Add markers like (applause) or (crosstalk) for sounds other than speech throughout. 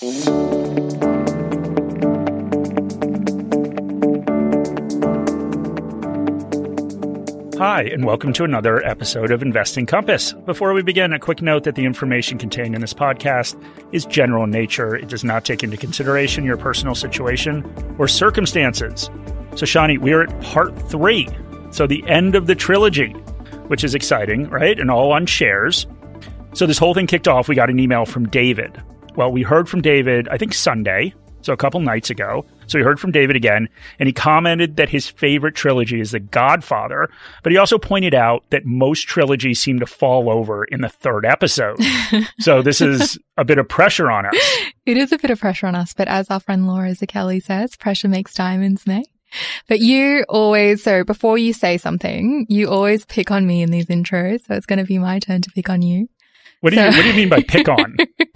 Hi, and welcome to another episode of Investing Compass. Before we begin, a quick note that the information contained in this podcast is general in nature. It does not take into consideration your personal situation or circumstances. So, Shani, we are at part three. So, the end of the trilogy, which is exciting, right? And all on shares. So, this whole thing kicked off. We got an email from David. Well, we heard from David, I think Sunday, so a couple nights ago. So we heard from David again, and he commented that his favorite trilogy is The Godfather, but he also pointed out that most trilogies seem to fall over in the third episode. (laughs) so this is a bit of pressure on us. It is a bit of pressure on us, but as our friend Laura Zakelli says, pressure makes diamonds make. But you always, so before you say something, you always pick on me in these intros. So it's going to be my turn to pick on you. What do So- you What do you mean by pick on? (laughs)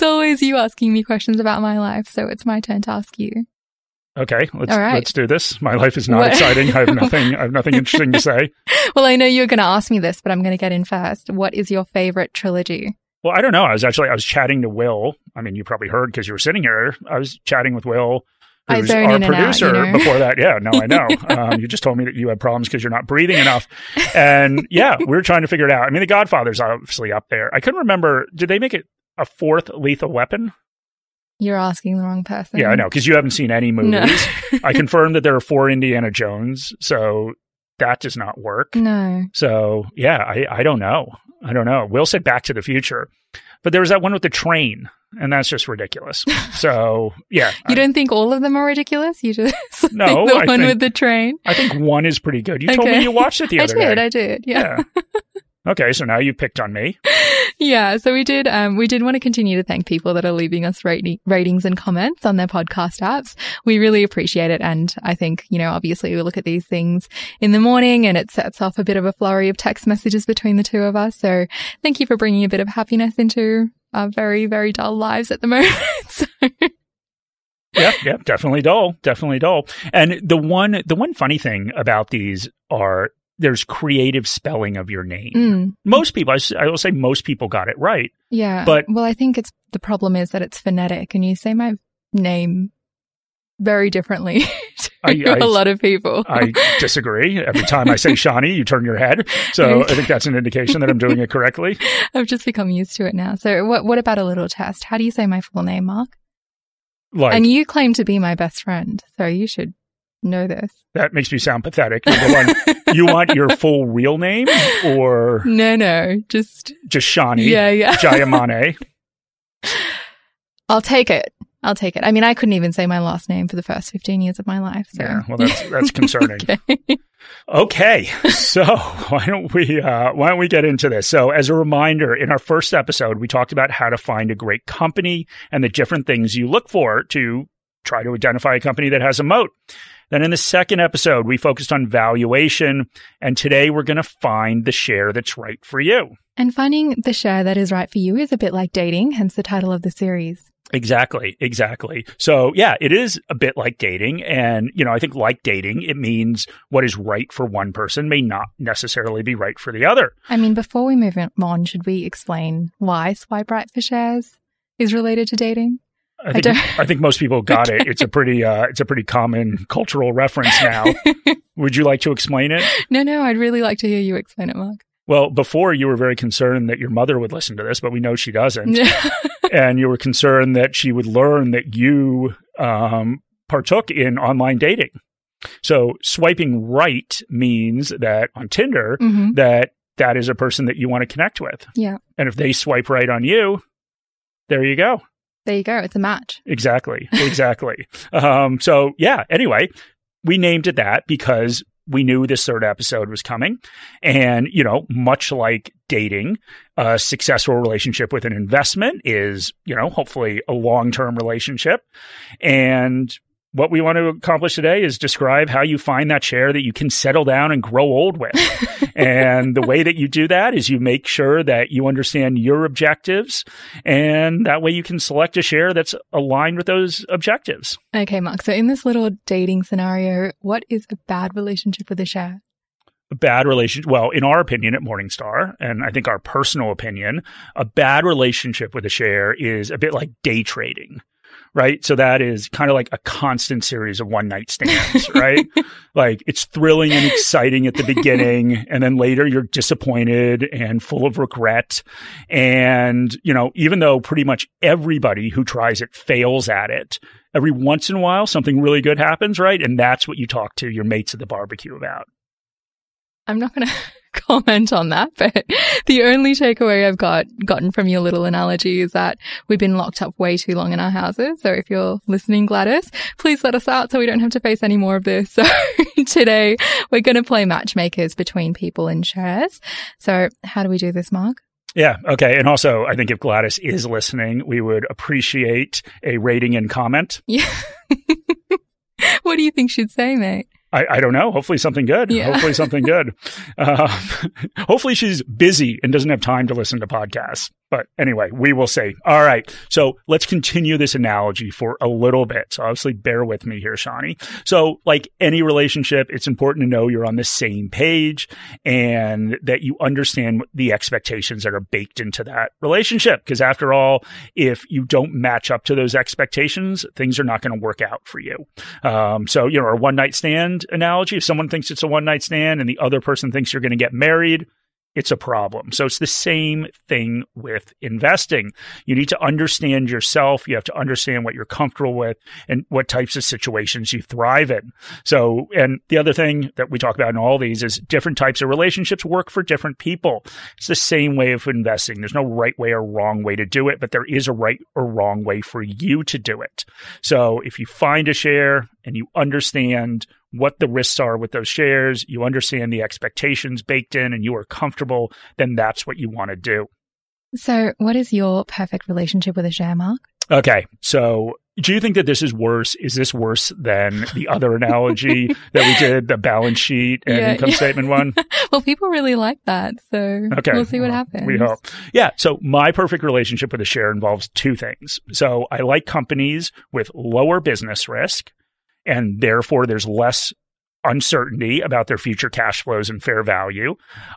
it's always you asking me questions about my life. So it's my turn to ask you. Okay, let's right. let's do this. My life is not What- exciting. I have (laughs) nothing. I have nothing interesting to say. (laughs) Well, I know you're going to ask me this, but I'm going to get in first. What is your favorite trilogy? Well, I don't know. I was actually I was chatting to Will. I mean, you probably heard because you were sitting here. I was chatting with Will, who's our and out, producer. you know. Before that, yeah, no, I know. (laughs) um, you just told me that you had problems because you're not breathing enough, and yeah, we were trying to figure it out. I mean, The Godfather's obviously up there. I couldn't remember. Did they make it a fourth Lethal Weapon? You're asking the wrong person. Yeah, I know because you haven't seen any No. movies. (laughs) I confirmed that there are four Indiana Jones, so that does not work. no. So yeah, I, I don't know. I don't know. Will said Back to the Future, but there was that one with the train, and that's just ridiculous. (laughs) So yeah, You don't think all of them are ridiculous? You just (laughs) No, think the I one think- with the train. I think one is pretty good. You told me you watched it the I other did, day. I did. Yeah. yeah. Okay, so now you picked on me. Yeah, so we did. Um, we did want to continue to thank people that are leaving us rating, ratings and comments on their podcast apps. We really appreciate it, and I think you know, obviously, we look at these things in the morning, and it sets off a bit of a flurry of text messages between the two of us. So, thank you for bringing a bit of happiness into our very, very dull lives at the (laughs) moment. so, yeah, yeah, definitely dull, definitely dull. And the one, the one funny thing about these are there's creative spelling of your name. mm, Most people, I will say, most people got it right. yeah, But- well, I think it's the problem is that it's phonetic, and you say my name very differently (laughs) to I- I- a lot of people. I (laughs) disagree. Every time I say Shawnee, you turn your head. So I think that's an indication that I'm doing it correctly. (laughs) I've just become used to it now. So what what about a little test? How do you say my full name, Mark? Like and you claim to be my best friend, so you should know this. that makes me sound pathetic. Number one, you want your (laughs) full real name or No, no, just just Shawnee yeah, yeah. (laughs) Jayamanne? I'll take it. I'll take it. I mean, I couldn't even say my last name for the first 15 years of my life. So. Yeah, well, that's that's concerning. (laughs) Okay. Okay, so why don't we uh, why don't we get into this? So, as a reminder, in our first episode, we talked about how to find a great company and the different things you look for to try to identify a company that has a moat. Then, in the second episode, we focused on valuation, and today we're going to find the share that's right for you. And finding the share that is right for you is a bit like dating, hence the title of the series. Exactly, exactly. So, yeah, it is a bit like dating. And, you know, I think like dating, it means what is right for one person may not necessarily be right for the other. I mean, before we move on, should we explain why swipe right for shares is related to dating? I think, don't- I, think most people (laughs) got it. It's a pretty, uh, it's a pretty common cultural reference now. (laughs) Would you like to explain it? No, no, I'd really like to hear you explain it, Mark. Well, before you were very concerned that your mother would listen to this, but we know she doesn't. (laughs) and you were concerned that she would learn that you um, partook in online dating. So swiping right means that on Tinder, hmm that that is a person that you want to connect with. Yeah. And if they swipe right on you, there you go. There you go. It's a match. Exactly. Exactly. (laughs) um, so yeah, anyway, we named it that because we knew this third episode was coming. And, you know, much like dating, a successful relationship with an investment is, you know, hopefully a long term relationship. And what we want to accomplish today is describe how you find that share that you can settle down and grow old with. (laughs) and the way that you do that is you make sure that you understand your objectives and that way you can select a share that's aligned with those objectives. Okay, Mark. So in this little dating scenario, what is a bad relationship with a share? A bad relationship, well, in our opinion at Morningstar, and I think our personal opinion, a bad relationship with a share is a bit like day trading. Right? So that is kind of like a constant series of one night stands, (laughs) right? like it's thrilling and exciting at the beginning. And then later you're disappointed and full of regret. And, you know, even though pretty much everybody who tries it fails at it, every once in a while something really good happens, right? And that's what you talk to your mates at the barbecue about. I'm not going to (laughs) comment on that, but the only takeaway I've got gotten from your little analogy is that we've been locked up way too long in our houses. So if you're listening, Gladys, please let us out so we don't have to face any more of this. (laughs) So today we're going to play matchmakers between people and shares. So how do we do this, Mark? Yeah. Okay. And also, I think if Gladys is listening, we would appreciate a rating and comment. Yeah. (laughs) what do you think she'd say, mate? I, I don't know. Hopefully something good. Yeah. Hopefully something good. Uh, (laughs) (laughs) hopefully she's busy and doesn't have time to listen to podcasts. But anyway, we will see. All right. So let's continue this analogy for a little bit. So obviously bear with me here, Shawnee. So like any relationship, it's important to know you're on the same page and that you understand the expectations that are baked into that relationship. Because after all, if you don't match up to those expectations, things are not going to work out for you. Um, so, you know, a one night stand analogy, if someone thinks it's a one night stand and the other person thinks you're going to get married, it's a problem. So it's the same thing with investing. You need to understand yourself. You have to understand what you're comfortable with and what types of situations you thrive in. So, and the other thing that we talk about in all these is different types of relationships work for different people. It's the same way of investing. There's no right way or wrong way to do it, but there is a right or wrong way for you to do it. So if you find a share and you understand what the risks are with those shares, you understand the expectations baked in, and you are comfortable, then that's what you want to do. So, what is your perfect relationship with a share, Mark? Okay. So, do you think that this is worse? Is this worse than the other analogy (laughs) that we did, the balance sheet and yeah, income yeah. statement one? (laughs) well, people really like that. So okay. we'll see what well, happens. We hope. Yeah. So my perfect relationship with a share involves two things. So I like companies with lower business risk and therefore there's less uncertainty about their future cash flows and fair value.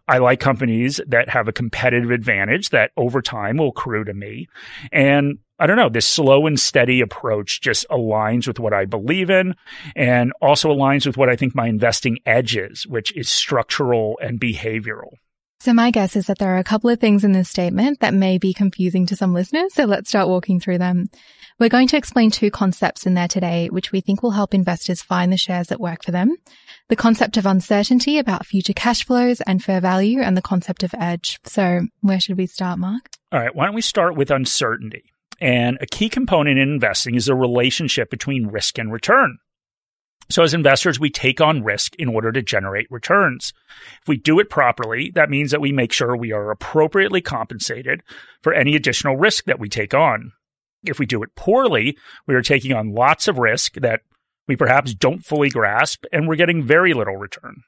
I like companies that have a competitive advantage that over time will accrue to me. And I don't know, this slow and steady approach just aligns with what I believe in and also aligns with what I think my investing edge is, which is structural and behavioral. So my guess is that there are a couple of things in this statement that may be confusing to some listeners. So let's start walking through them. We're going to explain two concepts in there today, which we think will help investors find the shares that work for them. The concept of uncertainty about future cash flows and fair value and the concept of edge. So where should we start, Mark? All right. Why don't we start with uncertainty? And a key component in investing is the relationship between risk and return. So as investors, we take on risk in order to generate returns. If we do it properly, that means that we make sure we are appropriately compensated for any additional risk that we take on. If we do it poorly, we are taking on lots of risk that we perhaps don't fully grasp, and we're getting very little return.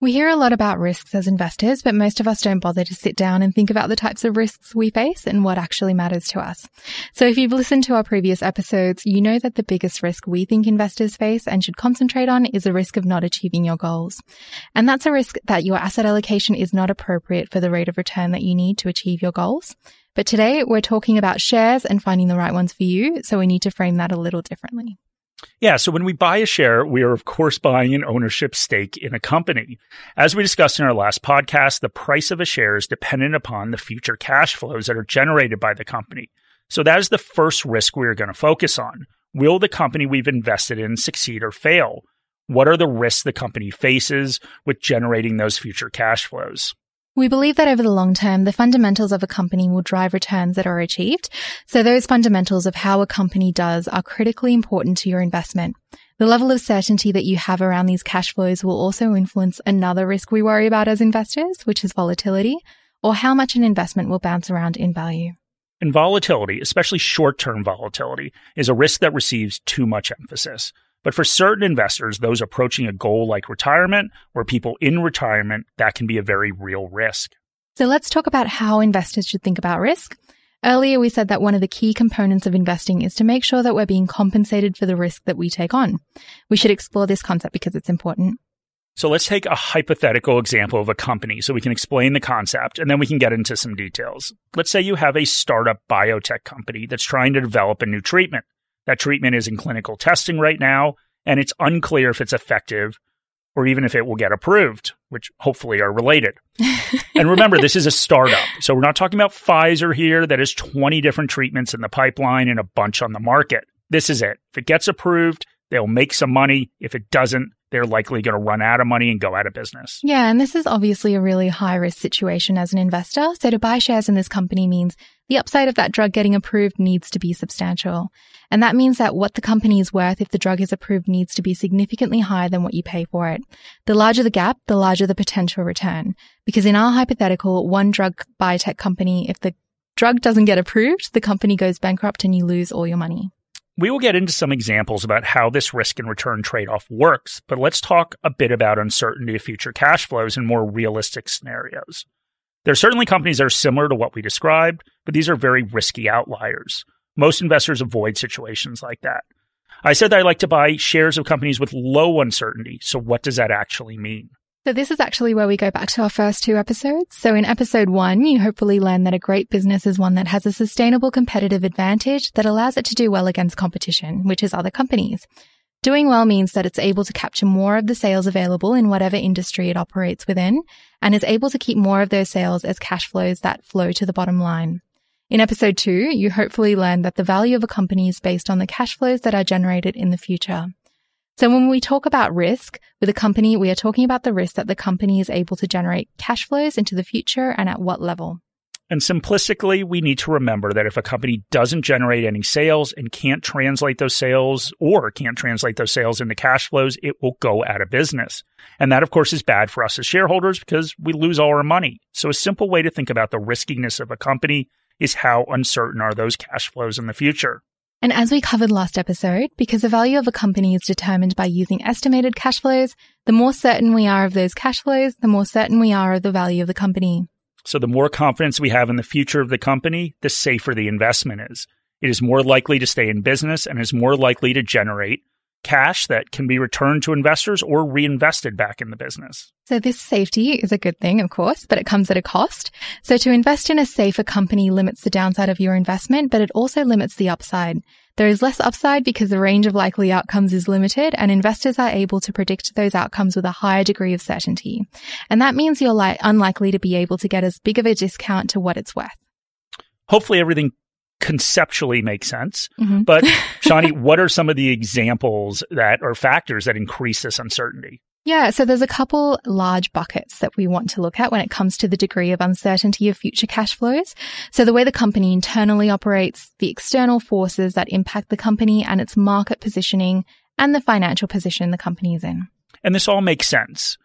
We hear a lot about risks as investors, but most of us don't bother to sit down and think about the types of risks we face and what actually matters to us. So if you've listened to our previous episodes, you know that the biggest risk we think investors face and should concentrate on is the risk of not achieving your goals. And that's a risk that your asset allocation is not appropriate for the rate of return that you need to achieve your goals. But today we're talking about shares and finding the right ones for you. So we need to frame that a little differently. Yeah. So when we buy a share, we are, of course, buying an ownership stake in a company. As we discussed in our last podcast, the price of a share is dependent upon the future cash flows that are generated by the company. So that is the first risk we are going to focus on. Will the company we've invested in succeed or fail? What are the risks the company faces with generating those future cash flows? We believe that over the long term, the fundamentals of a company will drive returns that are achieved. So those fundamentals of how a company does are critically important to your investment. The level of certainty that you have around these cash flows will also influence another risk we worry about as investors, which is volatility, or how much an investment will bounce around in value. And volatility, especially short term volatility, is a risk that receives too much emphasis. But for certain investors, those approaching a goal like retirement or people in retirement, that can be a very real risk. So let's talk about how investors should think about risk. Earlier, we said that one of the key components of investing is to make sure that we're being compensated for the risk that we take on. We should explore this concept because it's important. So let's take a hypothetical example of a company so we can explain the concept and then we can get into some details. Let's say you have a startup biotech company that's trying to develop a new treatment. That treatment is in clinical testing right now, and it's unclear if it's effective or even if it will get approved, which hopefully are related. and remember, this is a startup. So we're not talking about Pfizer here that has 20 different treatments in the pipeline and a bunch on the market. This is it. If it gets approved, they'll make some money. If it doesn't, they're likely going to run out of money and go out of business. Yeah, and this is obviously a really high risk situation as an investor. So to buy shares in this company means the upside of that drug getting approved needs to be substantial. And that means that what the company is worth if the drug is approved needs to be significantly higher than what you pay for it. The larger the gap, the larger the potential return. Because in our hypothetical, one drug biotech company, if the drug doesn't get approved, the company goes bankrupt and you lose all your money. We will get into some examples about how this risk and return trade off works, but let's talk a bit about uncertainty of future cash flows in more realistic scenarios. There are certainly companies that are similar to what we described, but these are very risky outliers. Most investors avoid situations like that. I said that I like to buy shares of companies with low uncertainty. So, what does that actually mean? So this is actually where we go back to our first two episodes. So in episode one, you hopefully learn that a great business is one that has a sustainable competitive advantage that allows it to do well against competition, which is other companies. Doing well means that it's able to capture more of the sales available in whatever industry it operates within and is able to keep more of those sales as cash flows that flow to the bottom line. In episode two, you hopefully learned that the value of a company is based on the cash flows that are generated in the future. So when we talk about risk with a company, we are talking about the risk that the company is able to generate cash flows into the future and at what level. And simplistically, we need to remember that if a company doesn't generate any sales and can't translate those sales or can't translate those sales into cash flows, it will go out of business. And that, of course, is bad for us as shareholders because we lose all our money. So a simple way to think about the riskiness of a company is how uncertain are those cash flows in the future. And as we covered last episode, because the value of a company is determined by using estimated cash flows, the more certain we are of those cash flows, the more certain we are of the value of the company. So the more confidence we have in the future of the company, the safer the investment is. It is more likely to stay in business and is more likely to generate cash that can be returned to investors or reinvested back in the business. So this safety is a good thing, of course, but it comes at a cost. So to invest in a safer company limits the downside of your investment, but it also limits the upside. There is less upside because the range of likely outcomes is limited and investors are able to predict those outcomes with a higher degree of certainty. And that means you're li- unlikely to be able to get as big of a discount to what it's worth. Hopefully everything conceptually makes sense. Mm-hmm. But Shani, (laughs) what are some of the examples that or factors that increase this uncertainty? Yeah, so there's a couple large buckets that we want to look at when it comes to the degree of uncertainty of future cash flows. So the way the company internally operates, the external forces that impact the company and its market positioning, and the financial position the company is in. And this all makes sense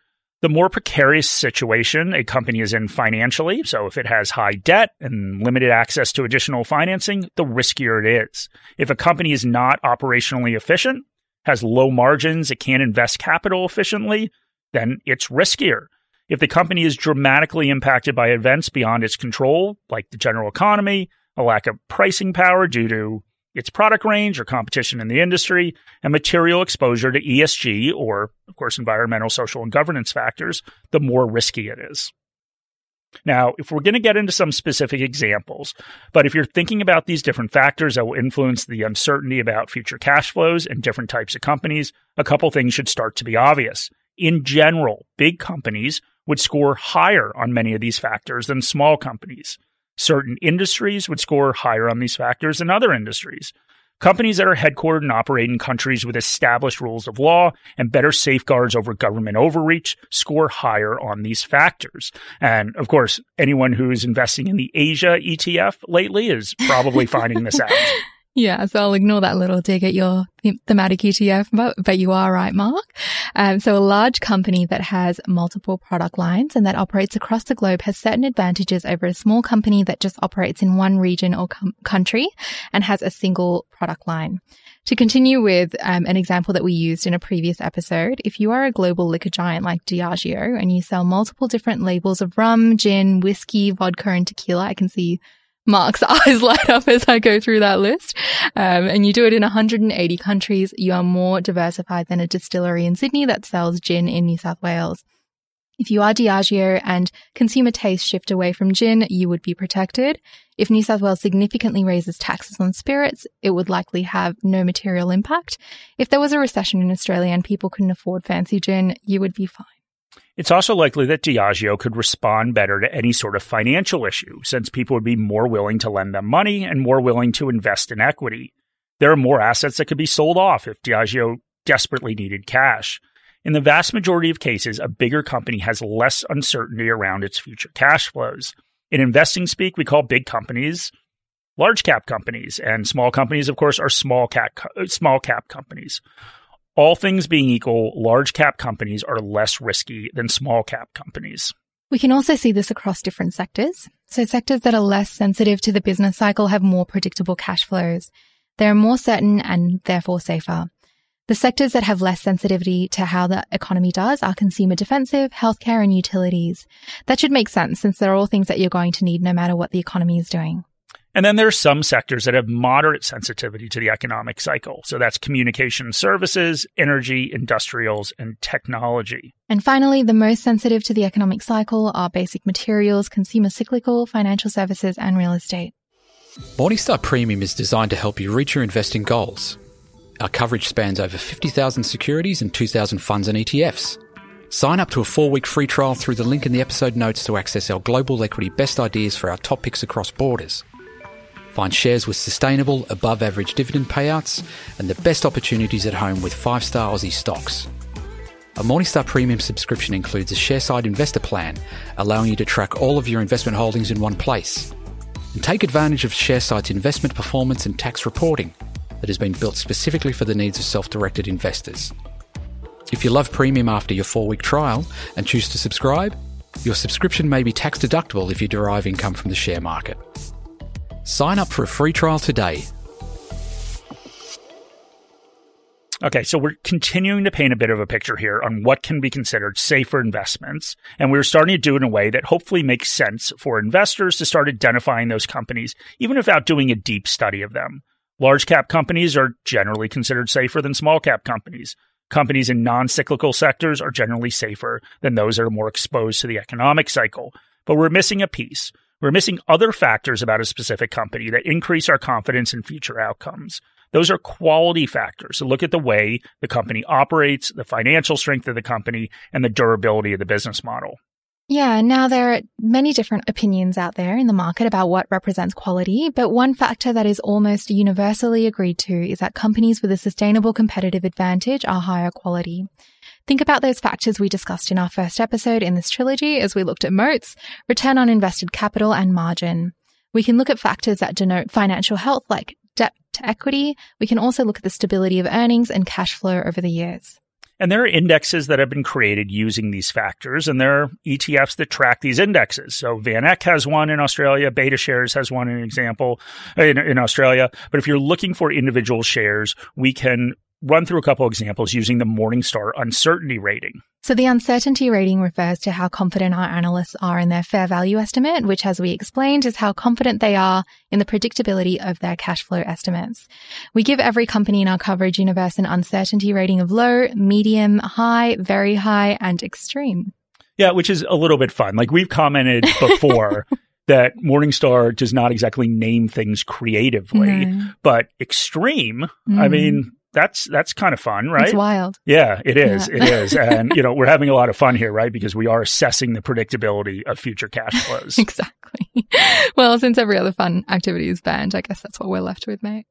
the more precarious situation a company is in financially, so if it has high debt and limited access to additional financing, the riskier it is. If a company is not operationally efficient, has low margins, it can't invest capital efficiently, then it's riskier. If the company is dramatically impacted by events beyond its control, like the general economy, a lack of pricing power due to its product range or competition in the industry, and material exposure to ESG or, of course, environmental, social, and governance factors, the more risky it is. Now, if we're going to get into some specific examples, but if you're thinking about these different factors that will influence the uncertainty about future cash flows and different types of companies, a couple things should start to be obvious. In general, big companies would score higher on many of these factors than small companies. Certain industries would score higher on these factors than other industries. Companies that are headquartered and operate in countries with established rules of law and better safeguards over government overreach score higher on these factors. And of course, anyone who is investing in the Asia ETF lately is probably finding this out. (laughs) Yeah, so I'll ignore that little dig at your thematic ETF, but, but you are right, Mark. Um, so a large company that has multiple product lines and that operates across the globe has certain advantages over a small company that just operates in one region or com- country and has a single product line. To continue with um, an example that we used in a previous episode, if you are a global liquor giant like Diageo and you sell multiple different labels of rum, gin, whiskey, vodka, and tequila, I can see Mark's (laughs) eyes light up as I go through that list. Um, and you do it in 180 countries. You are more diversified than a distillery in Sydney that sells gin in New South Wales. If you are Diageo and consumer tastes shift away from gin, you would be protected. If New South Wales significantly raises taxes on spirits, it would likely have no material impact. If there was a recession in Australia and people couldn't afford fancy gin, you would be fine. It's also likely that Diageo could respond better to any sort of financial issue, since people would be more willing to lend them money and more willing to invest in equity. There are more assets that could be sold off if Diageo desperately needed cash. In the vast majority of cases, a bigger company has less uncertainty around its future cash flows. In investing speak, we call big companies large cap companies, and small companies, of course, are small cap small cap companies. All things being equal, large cap companies are less risky than small cap companies. We can also see this across different sectors. So sectors that are less sensitive to the business cycle have more predictable cash flows. They are more certain and therefore safer. The sectors that have less sensitivity to how the economy does are consumer defensive, healthcare, and utilities. That should make sense since they're all things that you're going to need no matter what the economy is doing. And then there are some sectors that have moderate sensitivity to the economic cycle. So that's communication services, energy, industrials, and technology. And finally, the most sensitive to the economic cycle are basic materials, consumer cyclical, financial services, and real estate. Morningstar Premium is designed to help you reach your investing goals. Our coverage spans over 50,000 securities and 2,000 funds and ETFs. Sign up to a four week free trial through the link in the episode notes to access our global equity best ideas for our top picks across borders. Find shares with sustainable, above average dividend payouts and the best opportunities at home with five star Aussie stocks. A Morningstar Premium subscription includes a Sharesight investor plan, allowing you to track all of your investment holdings in one place. And take advantage of Sharesight's investment performance and tax reporting that has been built specifically for the needs of self directed investors. If you love premium after your four week trial and choose to subscribe, your subscription may be tax deductible if you derive income from the share market. Sign up for a free trial today. Okay, so we're continuing to paint a bit of a picture here on what can be considered safer investments. And we're starting to do it in a way that hopefully makes sense for investors to start identifying those companies, even without doing a deep study of them. Large cap companies are generally considered safer than small cap companies. Companies in non cyclical sectors are generally safer than those that are more exposed to the economic cycle. But we're missing a piece. We're missing other factors about a specific company that increase our confidence in future outcomes. Those are quality factors. So look at the way the company operates, the financial strength of the company, and the durability of the business model. Yeah, now there are many different opinions out there in the market about what represents quality, but one factor that is almost universally agreed to is that companies with a sustainable competitive advantage are higher quality. Think about those factors we discussed in our first episode in this trilogy as we looked at moats, return on invested capital, and margin. We can look at factors that denote financial health like debt to equity. We can also look at the stability of earnings and cash flow over the years. And there are indexes that have been created using these factors, and there are ETFs that track these indexes. So VanEck has one in Australia, BetaShares has one, an example in, in Australia. But if you're looking for individual shares, we can run through a couple examples using the Morningstar uncertainty rating. So the uncertainty rating refers to how confident our analysts are in their fair value estimate, which as we explained is how confident they are in the predictability of their cash flow estimates. We give every company in our coverage universe an uncertainty rating of low, medium, high, very high, and extreme. Yeah, which is a little bit fun. Like we've commented (laughs) before that Morningstar does not exactly name things creatively, no. but extreme, mm. I mean, that's that's kind of fun, right? It's wild. Yeah, it is. Yeah. It is. And you know, we're having a lot of fun here, right? Because we are assessing the predictability of future cash flows. (laughs) exactly. Well, since every other fun activity is banned, I guess that's what we're left with, mate.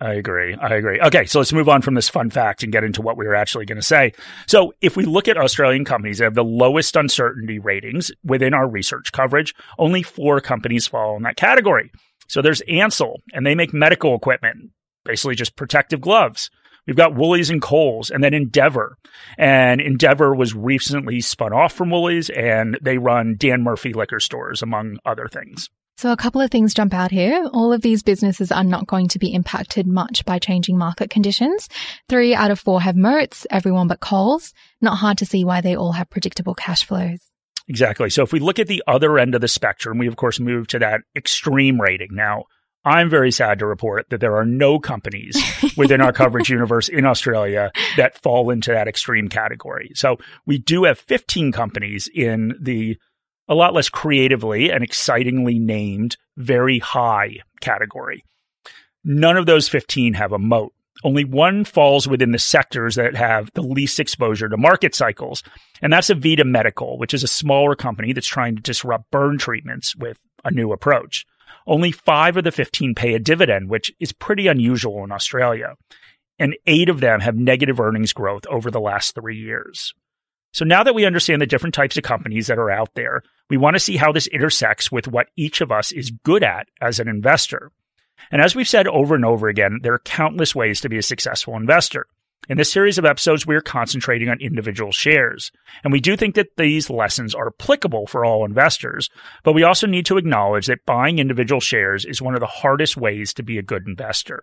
I agree. I agree. Okay, so let's move on from this fun fact and get into what we were actually going to say. So, if we look at Australian companies that have the lowest uncertainty ratings within our research coverage, only four companies fall in that category. So there's Ansell, and they make medical equipment basically just protective gloves. We've got Woolies and Coles, and then Endeavour. And Endeavour was recently spun off from Woolies, and they run Dan Murphy liquor stores, among other things. So, a couple of things jump out here. All of these businesses are not going to be impacted much by changing market conditions. Three out of four have moats, everyone but Coles. Not hard to see why they all have predictable cash flows. Exactly. So, if we look at the other end of the spectrum, we of course move to that extreme rating. Now, I'm very sad to report that there are no companies within our coverage (laughs) universe in Australia that fall into that extreme category. So we do have 15 companies in the a lot less creatively and excitingly named very high category. None of those 15 have a moat. Only one falls within the sectors that have the least exposure to market cycles. And that's Avita Medical, which is a smaller company that's trying to disrupt burn treatments with a new approach. Only five of the 15 pay a dividend, which is pretty unusual in Australia. And eight of them have negative earnings growth over the last three years. So now that we understand the different types of companies that are out there, we want to see how this intersects with what each of us is good at as an investor. And as we've said over and over again, there are countless ways to be a successful investor. In this series of episodes, we are concentrating on individual shares. And we do think that these lessons are applicable for all investors, but we also need to acknowledge that buying individual shares is one of the hardest ways to be a good investor.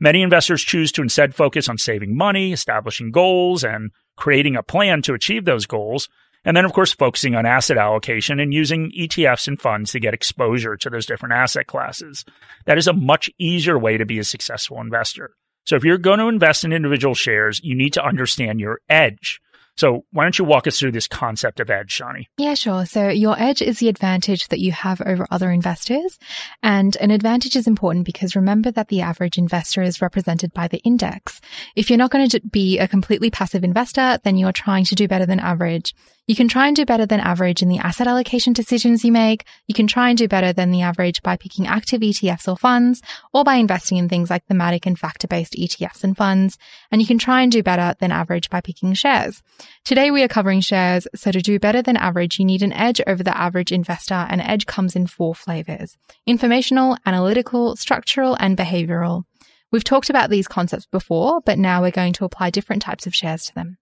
Many investors choose to instead focus on saving money, establishing goals, and creating a plan to achieve those goals. And then, of course, focusing on asset allocation and using ETFs and funds to get exposure to those different asset classes. That is a much easier way to be a successful investor. So if you're going to invest in individual shares, you need to understand your edge. So why don't you walk us through this concept of edge, Shani? Yeah, sure. So your edge is the advantage that you have over other investors. And an advantage is important because remember that the average investor is represented by the index. If you're not going to be a completely passive investor, then you're trying to do better than average. You can try and do better than average in the asset allocation decisions you make. You can try and do better than the average by picking active ETFs or funds, or by investing in things like thematic and factor-based ETFs and funds. And you can try and do better than average by picking shares. Today we are covering shares, so to do better than average, you need an edge over the average investor, and edge comes in four flavors. Informational, analytical, structural, and behavioral. We've talked about these concepts before, but now we're going to apply different types of shares to them.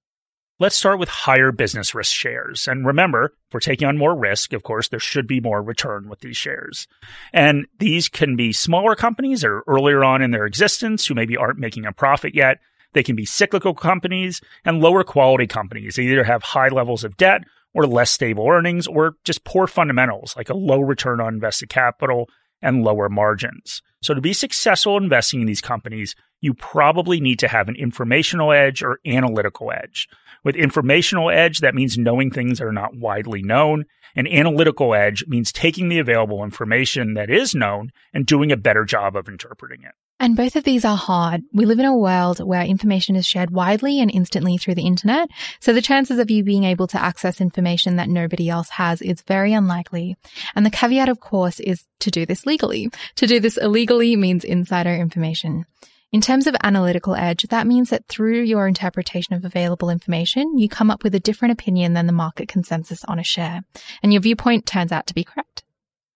Let's start with higher business risk shares. And remember, if we're taking on more risk, of course, there should be more return with these shares. And these can be smaller companies or earlier on in their existence who maybe aren't making a profit yet. They can be cyclical companies and lower quality companies. They either have high levels of debt or less stable earnings or just poor fundamentals like a low return on invested capital and lower margins. So to be successful investing in these companies, you probably need to have an informational edge or analytical edge. With informational edge, that means knowing things that are not widely known. An analytical edge means taking the available information that is known and doing a better job of interpreting it. And both of these are hard. We live in a world where information is shared widely and instantly through the internet. So the chances of you being able to access information that nobody else has is very unlikely. And the caveat, of course, is to do this legally. To do this illegally means insider information. In terms of analytical edge, that means that through your interpretation of available information, you come up with a different opinion than the market consensus on a share. And your viewpoint turns out to be correct.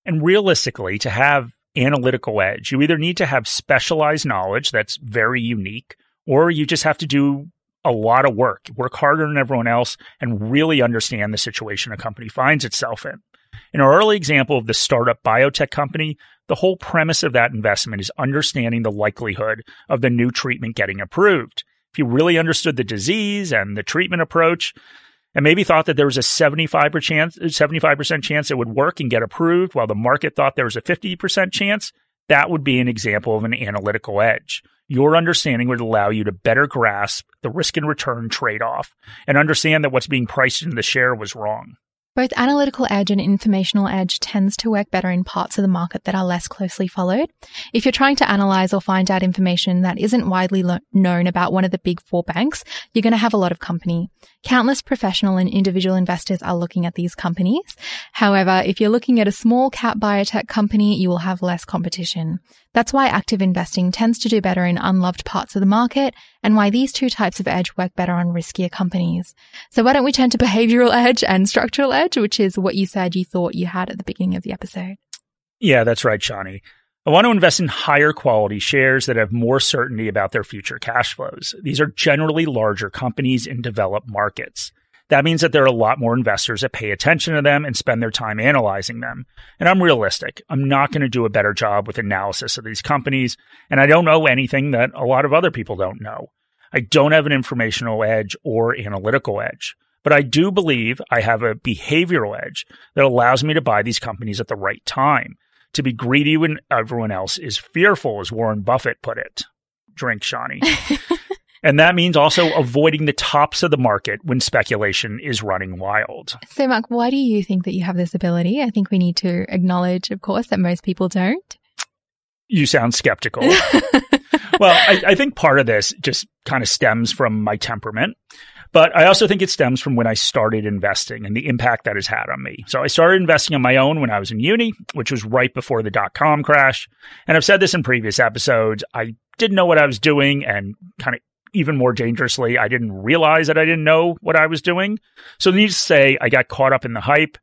And realistically, to have analytical edge, you either need to have specialized knowledge that's very unique, or you just have to do a lot of work, work harder than everyone else, and really understand the situation a company finds itself in. In our early example of the startup biotech company, the whole premise of that investment is understanding the likelihood of the new treatment getting approved. If you really understood the disease and the treatment approach, and maybe thought that there was a 75% chance, 75% chance it would work and get approved, while the market thought there was a 50% chance, that would be an example of an analytical edge. Your understanding would allow you to better grasp the risk and return trade off and understand that what's being priced in the share was wrong. Both analytical edge and informational edge tends to work better in parts of the market that are less closely followed. If you're trying to analyze or find out information that isn't widely lo- known about one of the big four banks, you're going to have a lot of company. Countless professional and individual investors are looking at these companies. However, if you're looking at a small cap biotech company, you will have less competition. That's why active investing tends to do better in unloved parts of the market and why these two types of edge work better on riskier companies. So why don't we turn to behavioral edge and structural edge, which is what you said you thought you had at the beginning of the episode? Yeah, that's right, Shani. I want to invest in higher quality shares that have more certainty about their future cash flows. These are generally larger companies in developed markets. That means that there are a lot more investors that pay attention to them and spend their time analyzing them. And I'm realistic. I'm not going to do a better job with analysis of these companies. And I don't know anything that a lot of other people don't know. I don't have an informational edge or analytical edge, but I do believe I have a behavioral edge that allows me to buy these companies at the right time. To be greedy when everyone else is fearful, as Warren Buffett put it. Drink, Shani. (laughs) and that means also avoiding the tops of the market when speculation is running wild. So, Mark, why do you think that you have this ability? I think we need to acknowledge, of course, that most people don't. You sound skeptical. (laughs) well, I, I think part of this just kind of stems from my temperament. But I also think it stems from when I started investing and the impact that has had on me. So I started investing on my own when I was in uni, which was right before the dot com crash. And I've said this in previous episodes. I didn't know what I was doing and kind of even more dangerously, I didn't realize that I didn't know what I was doing. So needless to say, I got caught up in the hype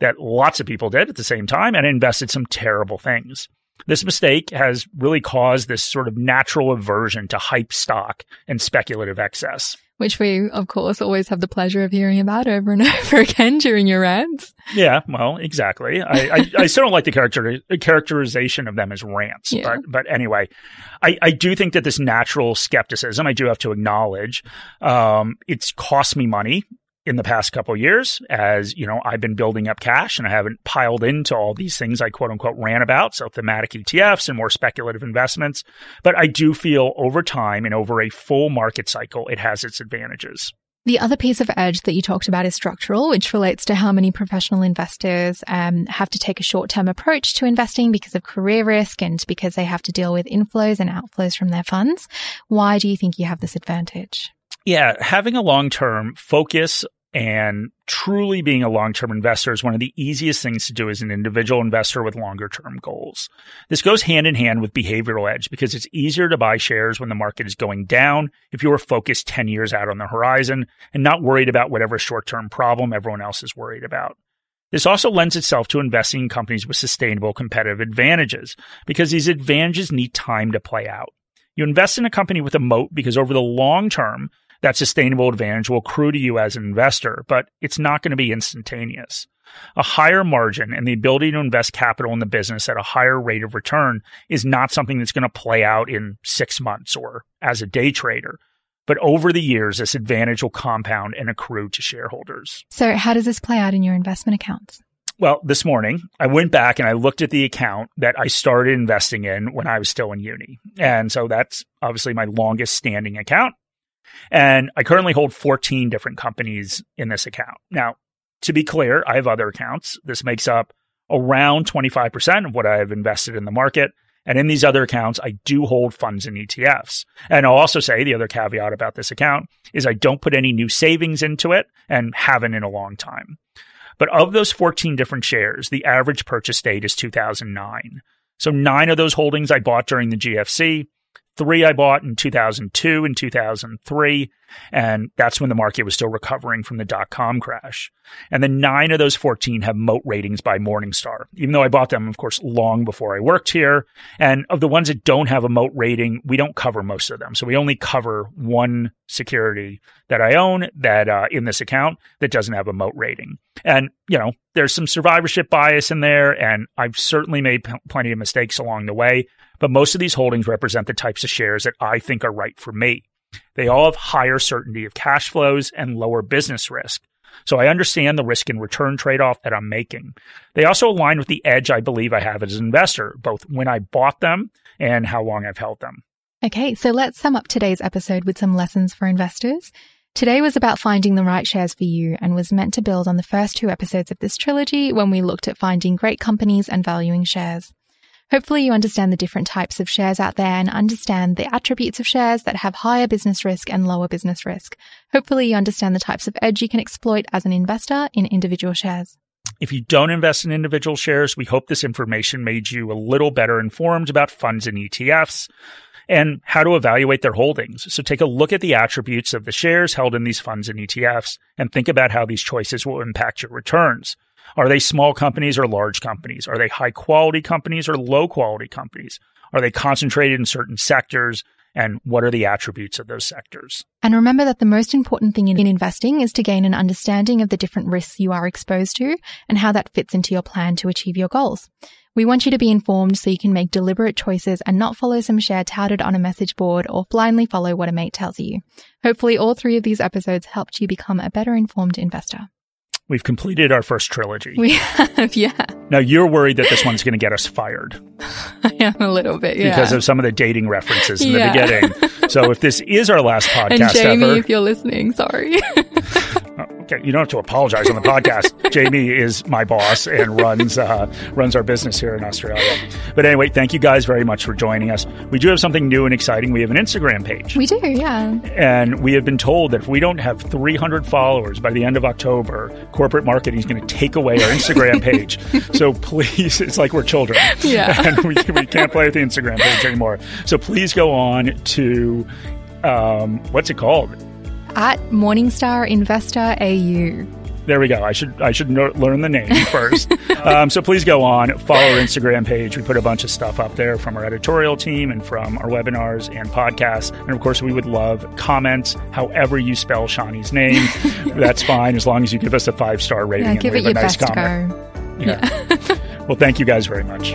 that lots of people did at the same time and invested some terrible things. This mistake has really caused this sort of natural aversion to hype stock and speculative excess. Which we, of course, always have the pleasure of hearing about over and (laughs) over again during your rants. Yeah, well, exactly. I, I, (laughs) I still don't like the character characterization of them as rants, yeah. but but anyway, I, I do think that this natural skepticism, I do have to acknowledge, um, it's cost me money in the past couple years as you know i've been building up cash and i haven't piled into all these things i quote unquote ran about so thematic etfs and more speculative investments but i do feel over time and over a full market cycle it has its advantages the other piece of edge that you talked about is structural, which relates to how many professional investors um, have to take a short term approach to investing because of career risk and because they have to deal with inflows and outflows from their funds. Why do you think you have this advantage? Yeah, having a long term focus and truly being a long term investor is one of the easiest things to do as an individual investor with longer term goals. This goes hand in hand with behavioral edge because it's easier to buy shares when the market is going down if you are focused 10 years out on the horizon and not worried about whatever short term problem everyone else is worried about. This also lends itself to investing in companies with sustainable competitive advantages because these advantages need time to play out. You invest in a company with a moat because over the long term, that sustainable advantage will accrue to you as an investor, but it's not going to be instantaneous. A higher margin and the ability to invest capital in the business at a higher rate of return is not something that's going to play out in six months or as a day trader. But over the years, this advantage will compound and accrue to shareholders. So, how does this play out in your investment accounts? Well, this morning I went back and I looked at the account that I started investing in when I was still in uni. And so that's obviously my longest standing account. And I currently hold 14 different companies in this account. Now, to be clear, I have other accounts. This makes up around 25% of what I have invested in the market. And in these other accounts, I do hold funds and ETFs. And I'll also say the other caveat about this account is I don't put any new savings into it and haven't in a long time. But of those 14 different shares, the average purchase date is 2009. So nine of those holdings I bought during the GFC, three I bought in 2002 and 2003. And that's when the market was still recovering from the dot com crash. And then nine of those 14 have moat ratings by Morningstar, even though I bought them, of course, long before I worked here. And of the ones that don't have a moat rating, we don't cover most of them. So we only cover one security that I own that uh, in this account that doesn't have a moat rating. And, you know, there's some survivorship bias in there. And I've certainly made p- plenty of mistakes along the way. But most of these holdings represent the types of shares that I think are right for me. They all have higher certainty of cash flows and lower business risk. So I understand the risk and return trade off that I'm making. They also align with the edge I believe I have as an investor, both when I bought them and how long I've held them. Okay, so let's sum up today's episode with some lessons for investors. Today was about finding the right shares for you and was meant to build on the first two episodes of this trilogy when we looked at finding great companies and valuing shares. Hopefully you understand the different types of shares out there and understand the attributes of shares that have higher business risk and lower business risk. Hopefully you understand the types of edge you can exploit as an investor in individual shares. If you don't invest in individual shares, we hope this information made you a little better informed about funds and ETFs and how to evaluate their holdings. So take a look at the attributes of the shares held in these funds and ETFs and think about how these choices will impact your returns. Are they small companies or large companies? Are they high quality companies or low quality companies? Are they concentrated in certain sectors? And what are the attributes of those sectors? And remember that the most important thing in investing is to gain an understanding of the different risks you are exposed to and how that fits into your plan to achieve your goals. We want you to be informed so you can make deliberate choices and not follow some share touted on a message board or blindly follow what a mate tells you. Hopefully all three of these episodes helped you become a better informed investor. We've completed our first trilogy. We have, (laughs) yeah. Now you're worried that this one's going to get us fired. (laughs) I am a little bit, yeah. Because of some of the dating references in Yeah. the beginning. so if this is our last (laughs) podcast and Jamie, ever, if you're listening, sorry. You don't have to apologize on the podcast. (laughs) Jamie is my boss and runs uh, runs our business here in Australia. But anyway, thank you guys very much for joining us. We do have something new and exciting. We have an Instagram page. we do, yeah. And we have been told that if we don't have 300 followers by the end of October, corporate marketing is going to take away our Instagram (laughs) page. so please, it's like we're children. Yeah. (laughs) and we, we can't play with the Instagram page anymore. So please go on to, um, what's it called? At Morningstar Investor AU. There we go. I should I should no- learn the name (laughs) first. um, so please go on, follow our Instagram page. We put a bunch of stuff up there from our editorial team and from our webinars and podcasts. And of course, we would love comments. However you spell Shani's name, (laughs) that's fine as long as you give us a five star rating Yeah, give it your nice best comment. go. Yeah. (laughs) well, thank you guys very much.